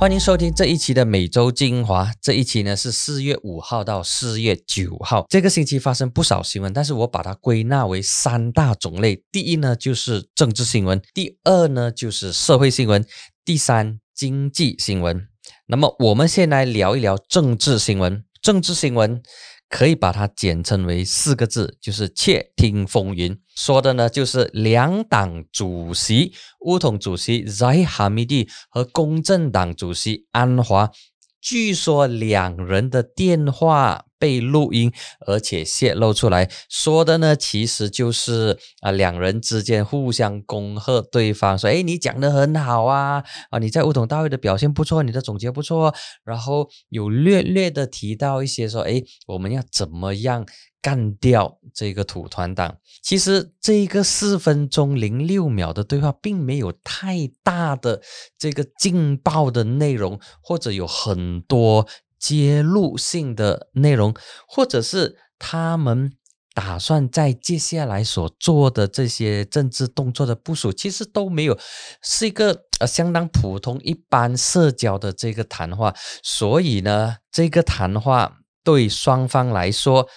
欢迎收听这一期的每周精华。这一期呢是四月五号到四月九号，这个星期发生不少新闻，但是我把它归纳为三大种类。第一呢就是政治新闻，第二呢就是社会新闻，第三经济新闻。那么我们先来聊一聊政治新闻。政治新闻。可以把它简称为四个字，就是窃听风云。说的呢，就是两党主席乌统主席 Zahid Hamidi 和公正党主席安华。据说两人的电话被录音，而且泄露出来，说的呢，其实就是啊，两人之间互相恭贺对方，说，哎，你讲的很好啊，啊，你在梧桐大会的表现不错，你的总结不错，然后有略略的提到一些说，哎，我们要怎么样？干掉这个土团党。其实这个四分钟零六秒的对话，并没有太大的这个劲爆的内容，或者有很多揭露性的内容，或者是他们打算在接下来所做的这些政治动作的部署，其实都没有，是一个呃相当普通一般社交的这个谈话。所以呢，这个谈话对双方来说。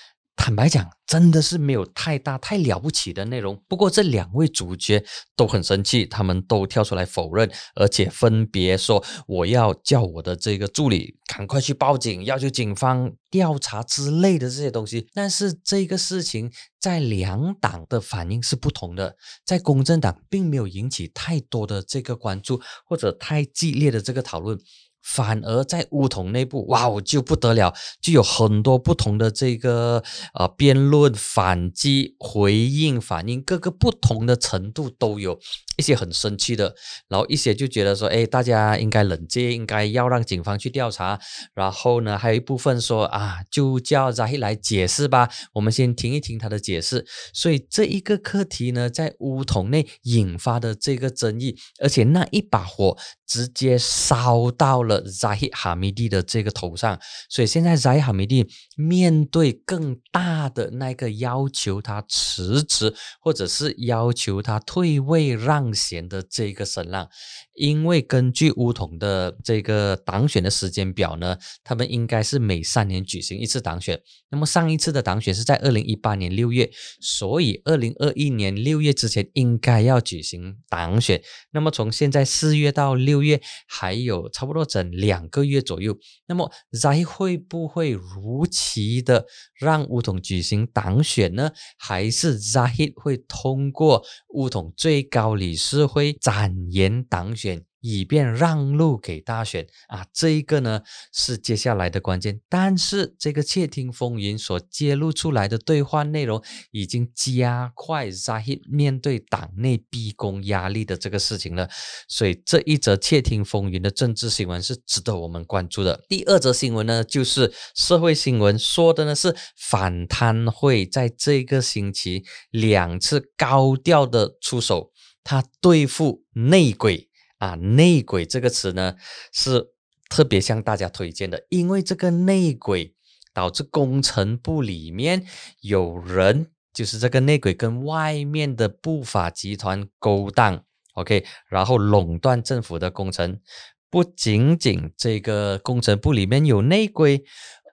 坦白讲，真的是没有太大、太了不起的内容。不过这两位主角都很生气，他们都跳出来否认，而且分别说：“我要叫我的这个助理赶快去报警，要求警方调查之类的这些东西。”但是这个事情在两党的反应是不同的，在公正党并没有引起太多的这个关注，或者太激烈的这个讨论。反而在乌统内部，哇哦，就不得了，就有很多不同的这个呃辩论、反击、回应、反应，各个不同的程度都有。一些很生气的，然后一些就觉得说，哎，大家应该冷静，应该要让警方去调查。然后呢，还有一部分说啊，就叫扎希来解释吧。我们先听一听他的解释。所以这一个课题呢，在乌统内引发的这个争议，而且那一把火直接烧到了扎希哈米蒂的这个头上。所以现在扎希哈米蒂面对更大的那个要求，他辞职，或者是要求他退位让。当选的这个声浪，因为根据乌统的这个党选的时间表呢，他们应该是每三年举行一次党选。那么上一次的党选是在二零一八年六月，所以二零二一年六月之前应该要举行党选。那么从现在四月到六月，还有差不多整两个月左右。那么 Z 会不会如期的让乌统举行党选呢？还是 Z 会通过乌统最高理？理事会展延党选，以便让路给大选啊！这一个呢是接下来的关键。但是这个窃听风云所揭露出来的对话内容，已经加快 ZHAI 面对党内逼宫压力的这个事情了。所以这一则窃听风云的政治新闻是值得我们关注的。第二则新闻呢，就是社会新闻，说的呢是反贪会在这个星期两次高调的出手。他对付内鬼啊，内鬼这个词呢是特别向大家推荐的，因为这个内鬼导致工程部里面有人，就是这个内鬼跟外面的不法集团勾当，OK，然后垄断政府的工程，不仅仅这个工程部里面有内鬼。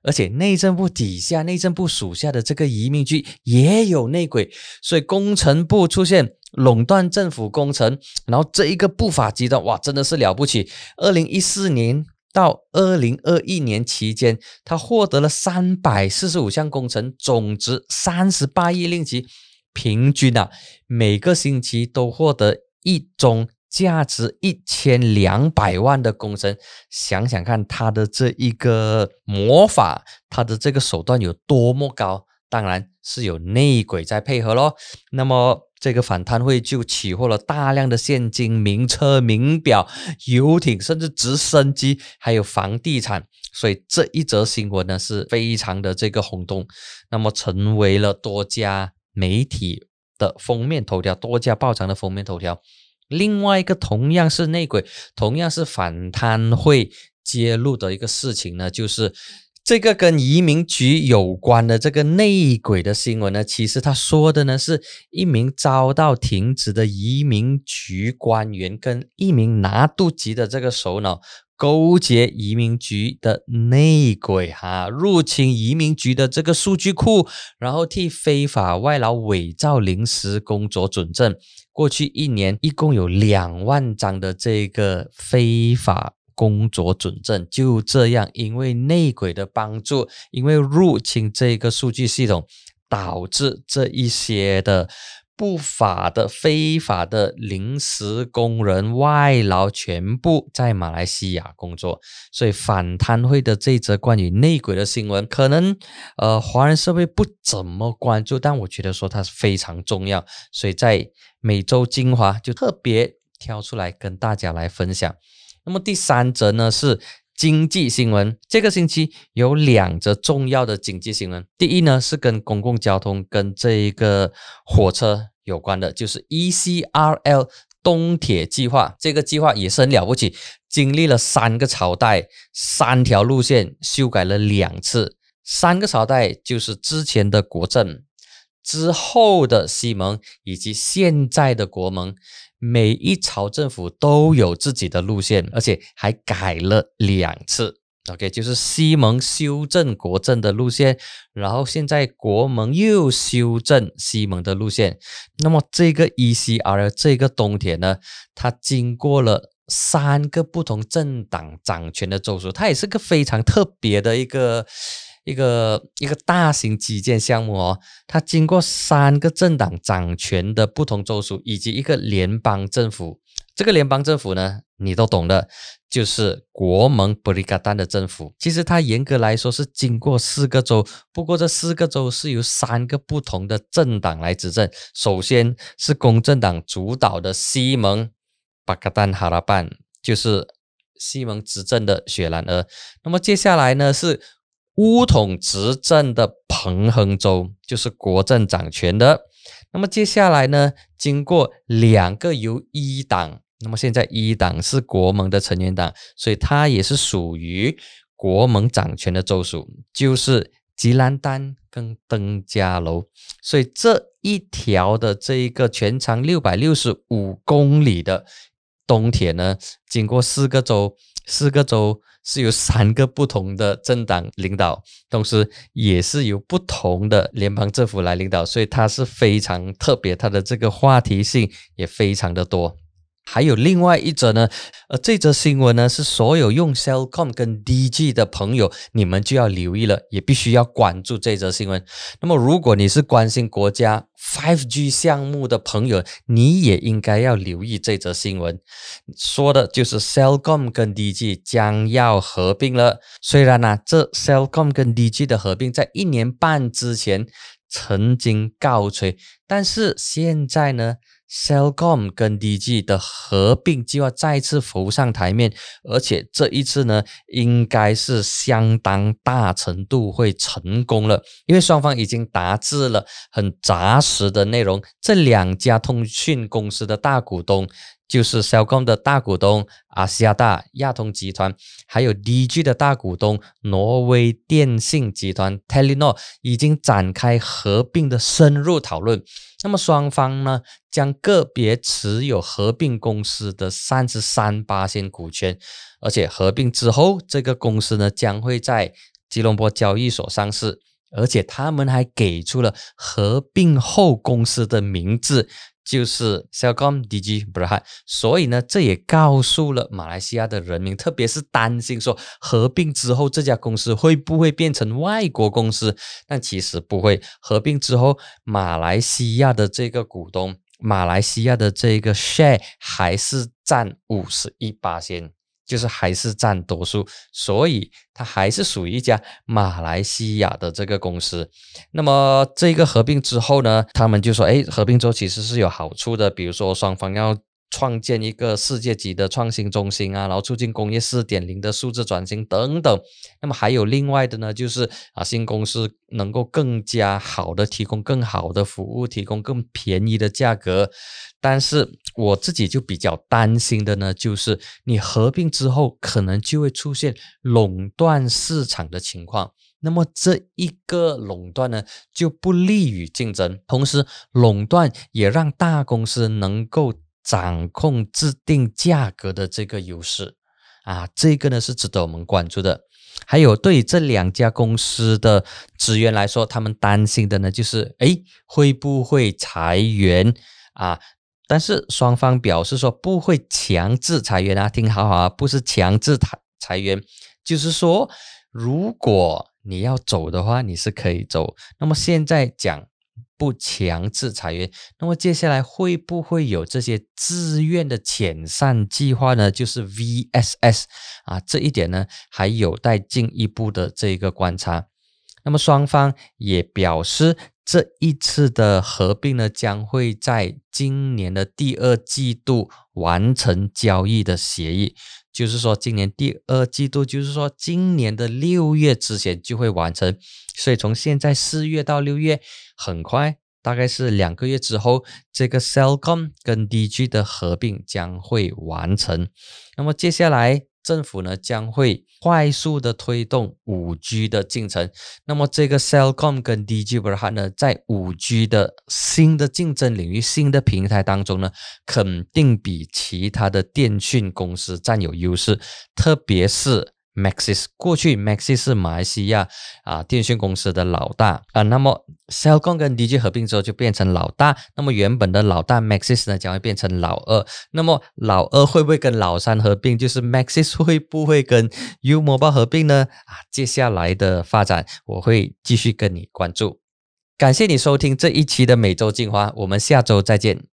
而且内政部底下、内政部属下的这个移民局也有内鬼，所以工程部出现垄断政府工程，然后这一个不法集团哇，真的是了不起！二零一四年到二零二一年期间，他获得了三百四十五项工程，总值三十八亿令吉，平均啊每个星期都获得一宗。价值一千两百万的工程，想想看他的这一个魔法，他的这个手段有多么高，当然是有内鬼在配合咯。那么这个反贪会就起获了大量的现金、名车、名表、游艇，甚至直升机，还有房地产。所以这一则新闻呢是非常的这个轰动，那么成为了多家媒体的封面头条，多家报章的封面头条。另外一个同样是内鬼，同样是反贪会揭露的一个事情呢，就是这个跟移民局有关的这个内鬼的新闻呢，其实他说的呢是一名遭到停职的移民局官员跟一名拿督级的这个首脑勾结移民局的内鬼哈，入侵移民局的这个数据库，然后替非法外劳伪造临时工作准证。过去一年一共有两万张的这个非法。工作准证就这样，因为内鬼的帮助，因为入侵这个数据系统，导致这一些的不法的、非法的临时工人、外劳全部在马来西亚工作。所以反贪会的这则关于内鬼的新闻，可能呃华人社会不怎么关注，但我觉得说它是非常重要，所以在每周精华就特别挑出来跟大家来分享。那么第三则呢是经济新闻，这个星期有两则重要的经济新闻。第一呢是跟公共交通跟这一个火车有关的，就是 ECRL 东铁计划。这个计划也是很了不起，经历了三个朝代，三条路线修改了两次。三个朝代就是之前的国政，之后的西蒙以及现在的国盟。每一朝政府都有自己的路线，而且还改了两次。OK，就是西蒙修正国政的路线，然后现在国盟又修正西蒙的路线。那么这个 ECR 这个东铁呢，它经过了三个不同政党掌权的州属，它也是个非常特别的一个。一个一个大型基建项目哦，它经过三个政党掌权的不同州属，以及一个联邦政府。这个联邦政府呢，你都懂的，就是国盟布里加丹的政府。其实它严格来说是经过四个州，不过这四个州是由三个不同的政党来执政。首先是公正党主导的西蒙巴卡丹哈拉班，就是西蒙执政的雪兰莪。那么接下来呢是。乌统执政的彭亨州就是国政掌权的。那么接下来呢，经过两个由一党，那么现在一党是国盟的成员党，所以它也是属于国盟掌权的州属，就是吉兰丹跟登嘉楼。所以这一条的这一个全长六百六十五公里的东铁呢，经过四个州，四个州。是由三个不同的政党领导，同时也是由不同的联邦政府来领导，所以它是非常特别，它的这个话题性也非常的多。还有另外一则呢，呃，这则新闻呢是所有用 Cellcom 跟 DG 的朋友，你们就要留意了，也必须要关注这则新闻。那么，如果你是关心国家 5G 项目的朋友，你也应该要留意这则新闻。说的就是 Cellcom 跟 DG 将要合并了。虽然呢，这 Cellcom 跟 DG 的合并在一年半之前曾经告吹，但是现在呢？Cellcom 跟 DG 的合并计划再次浮上台面，而且这一次呢，应该是相当大程度会成功了，因为双方已经达致了很扎实的内容。这两家通讯公司的大股东。就是小共的大股东阿西亚大亚通集团，还有 DG 的大股东挪威电信集团 Telenor 已经展开合并的深入讨论。那么双方呢，将个别持有合并公司的三十三八仙股权，而且合并之后，这个公司呢将会在吉隆坡交易所上市，而且他们还给出了合并后公司的名字。就是 Cellcom DG Berhad，所以呢，这也告诉了马来西亚的人民，特别是担心说合并之后这家公司会不会变成外国公司？但其实不会，合并之后，马来西亚的这个股东，马来西亚的这个 share 还是占五十一八先。就是还是占多数，所以它还是属于一家马来西亚的这个公司。那么这个合并之后呢，他们就说，哎，合并之后其实是有好处的，比如说双方要创建一个世界级的创新中心啊，然后促进工业四点零的数字转型等等。那么还有另外的呢，就是啊，新公司能够更加好的提供更好的服务，提供更便宜的价格。但是我自己就比较担心的呢，就是你合并之后，可能就会出现垄断市场的情况。那么这一个垄断呢，就不利于竞争，同时垄断也让大公司能够掌控制定价格的这个优势啊，这个呢是值得我们关注的。还有对这两家公司的职员来说，他们担心的呢，就是哎会不会裁员啊？但是双方表示说不会强制裁员啊，听好好啊，不是强制裁裁员，就是说如果。你要走的话，你是可以走。那么现在讲不强制裁员，那么接下来会不会有这些自愿的遣散计划呢？就是 VSS 啊，这一点呢还有待进一步的这个观察。那么双方也表示，这一次的合并呢，将会在今年的第二季度完成交易的协议。就是说，今年第二季度，就是说今年的六月之前就会完成，所以从现在四月到六月，很快，大概是两个月之后，这个 Cellcom 跟 DG 的合并将会完成。那么接下来。政府呢将会快速的推动五 G 的进程，那么这个 Cellcom 跟 DG b r h a 呢，在五 G 的新的竞争领域、新的平台当中呢，肯定比其他的电讯公司占有优势，特别是。Maxis 过去，Maxis 是马来西亚啊电讯公司的老大啊，那么 Cellcom 跟 DG 合并之后就变成老大，那么原本的老大 Maxis 呢将会变成老二，那么老二会不会跟老三合并？就是 Maxis 会不会跟 U Mobile 合并呢？啊，接下来的发展我会继续跟你关注。感谢你收听这一期的每周精华，我们下周再见。